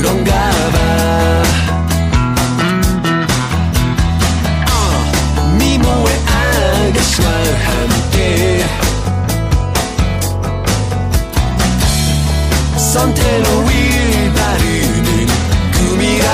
Urongava Sentez l'eau, oui, par une, une, une, une,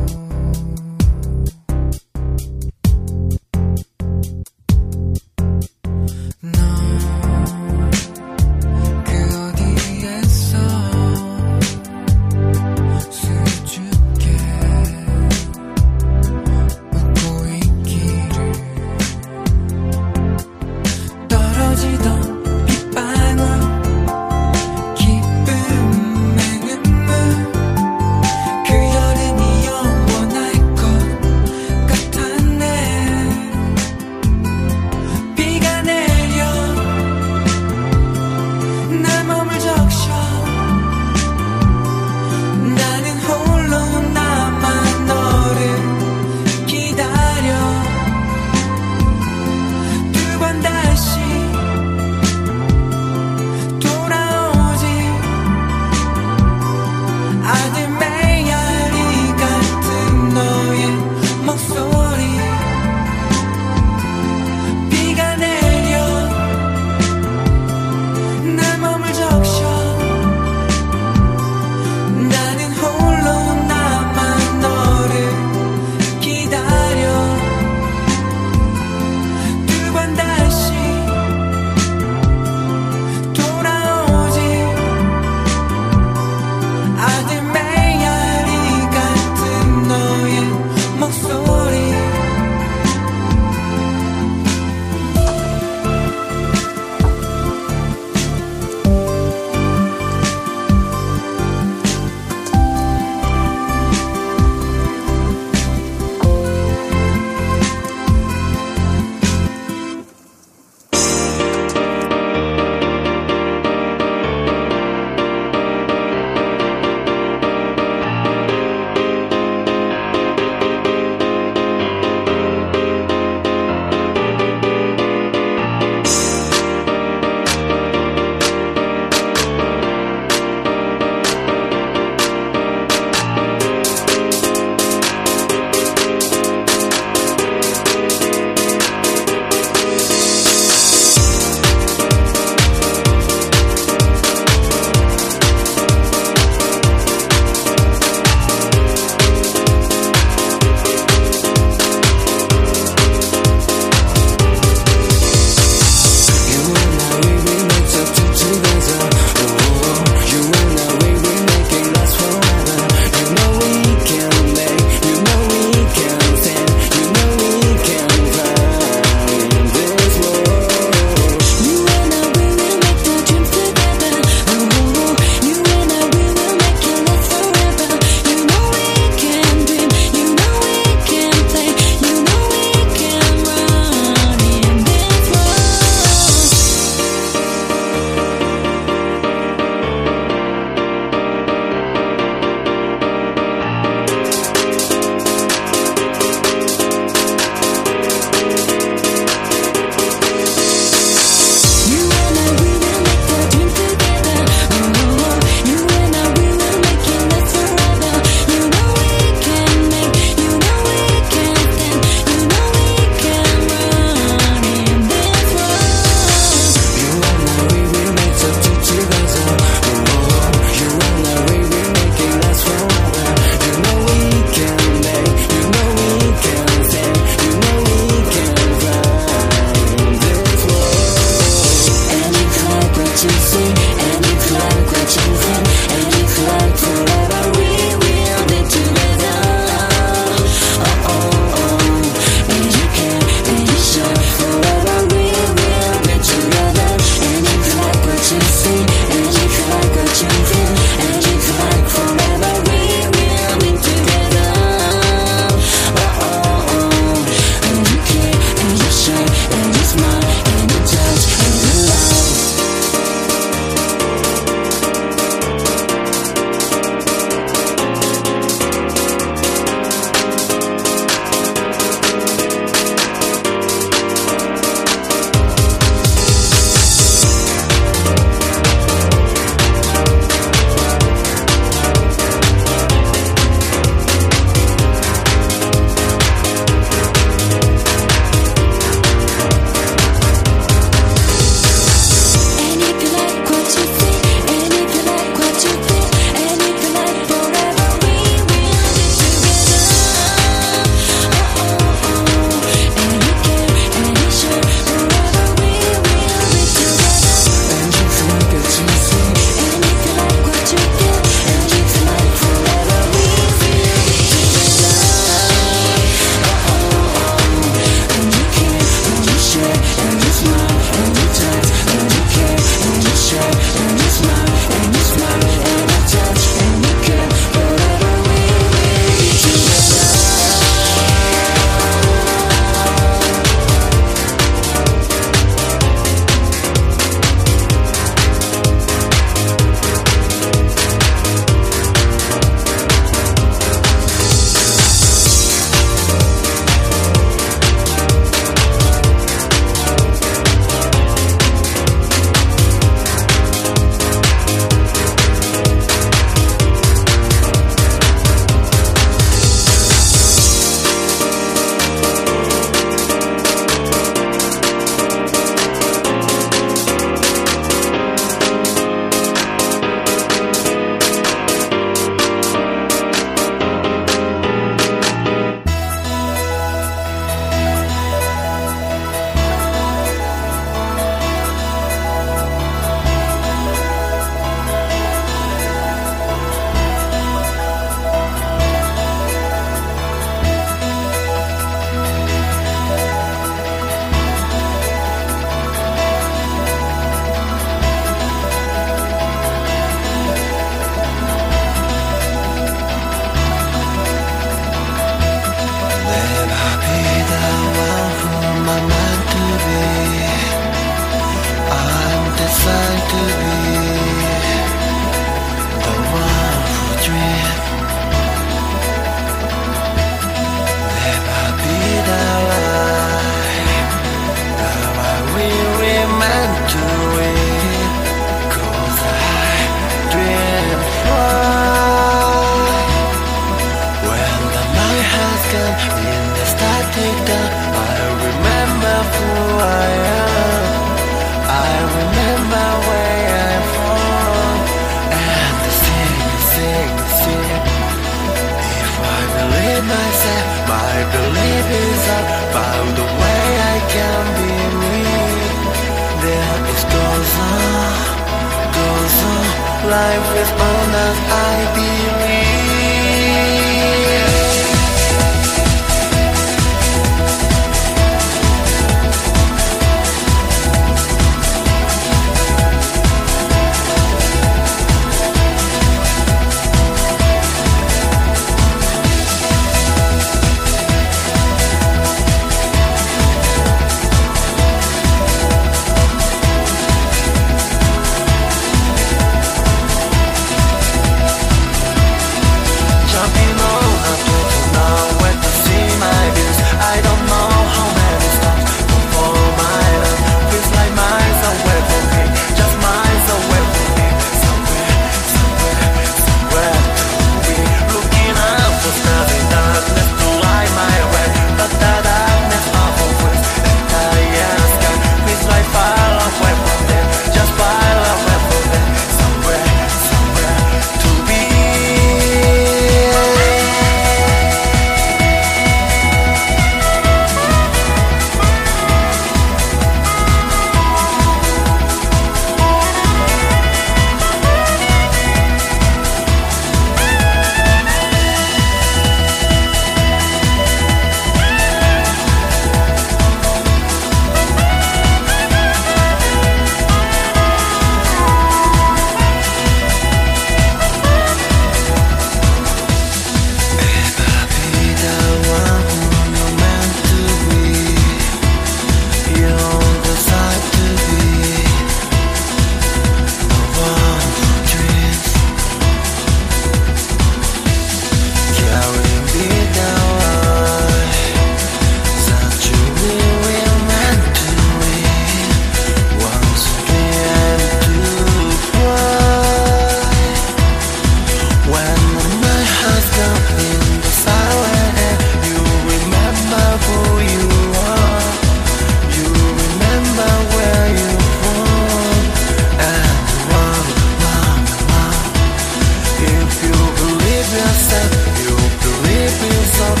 You believe yourself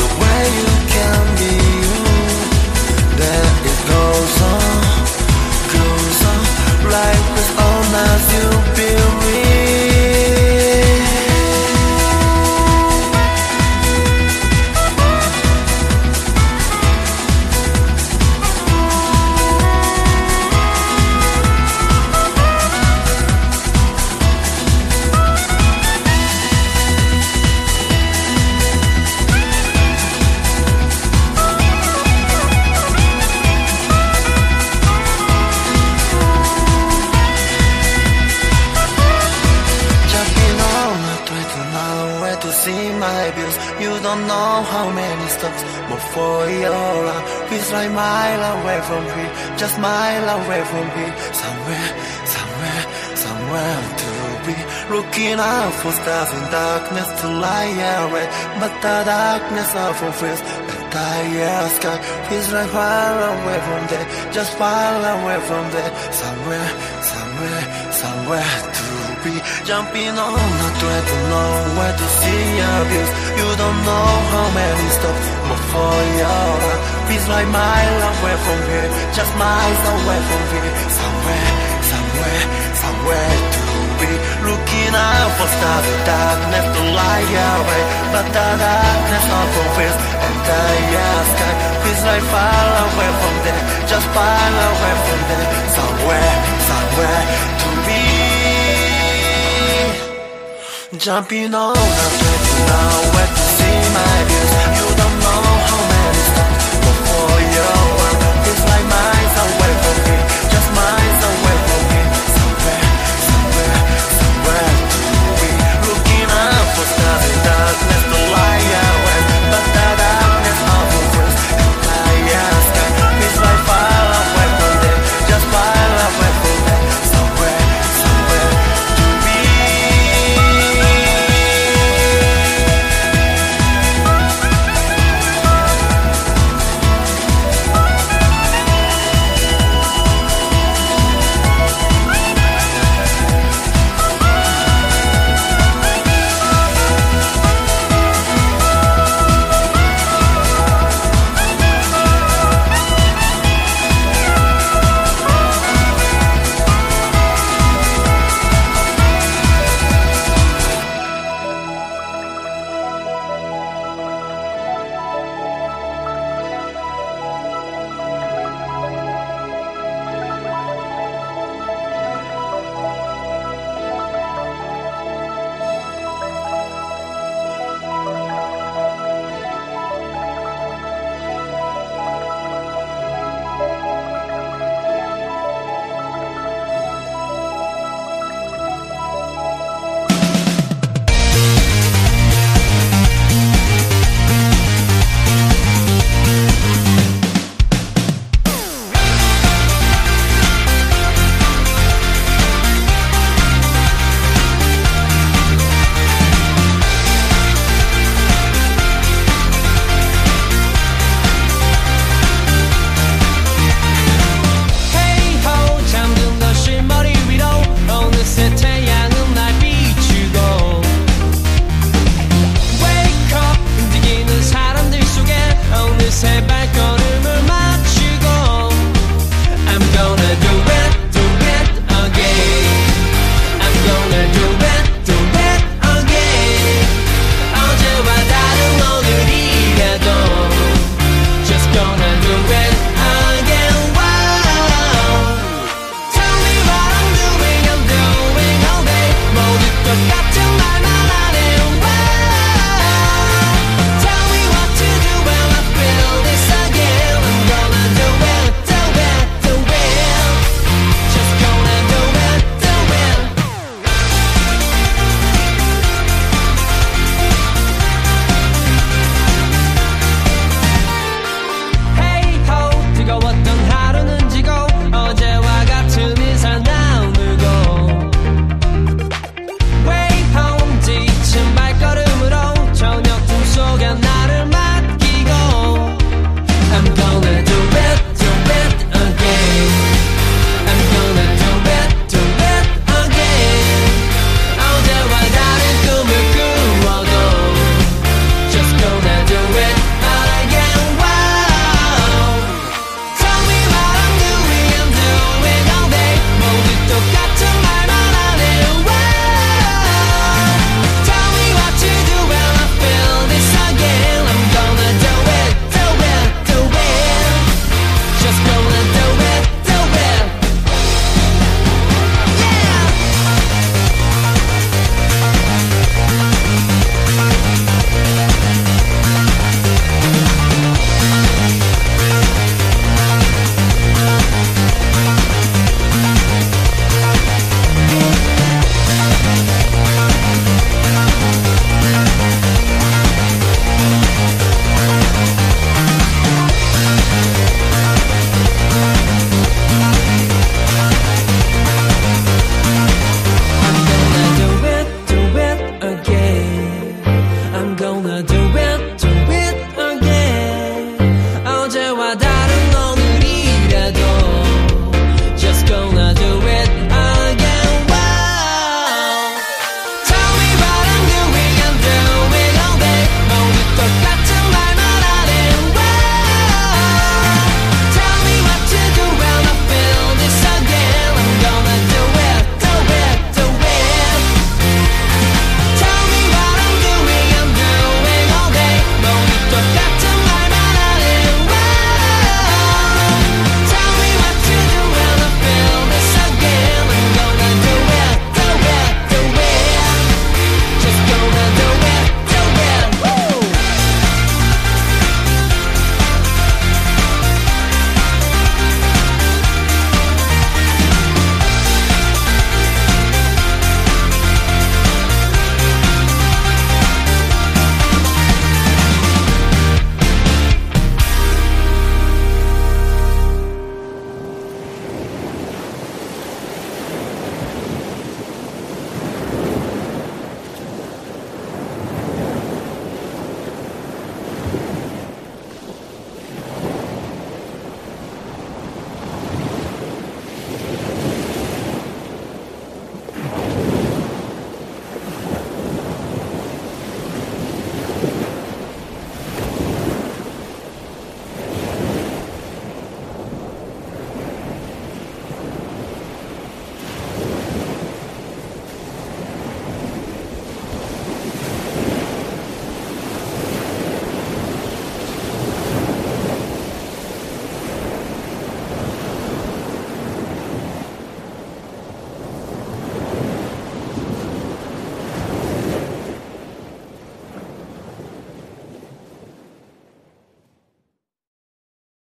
the way you can be you just mile away from me Somewhere, somewhere, somewhere to be. Looking out for stars in darkness to lie away. But the darkness often feels entire sky. Feels like far away from there, just far away from there. Somewhere, somewhere, somewhere to be jumping on a train to nowhere to see your views. You don't know how many stops before your life. Feels like miles away from here, just miles away from here. Somewhere, somewhere, somewhere to be. Looking out for stars darkness to lie away, but the darkness often feels entire sky. Feels like far away from there, just far away from there. Somewhere, somewhere to be. Jumping on train to nowhere to see my views.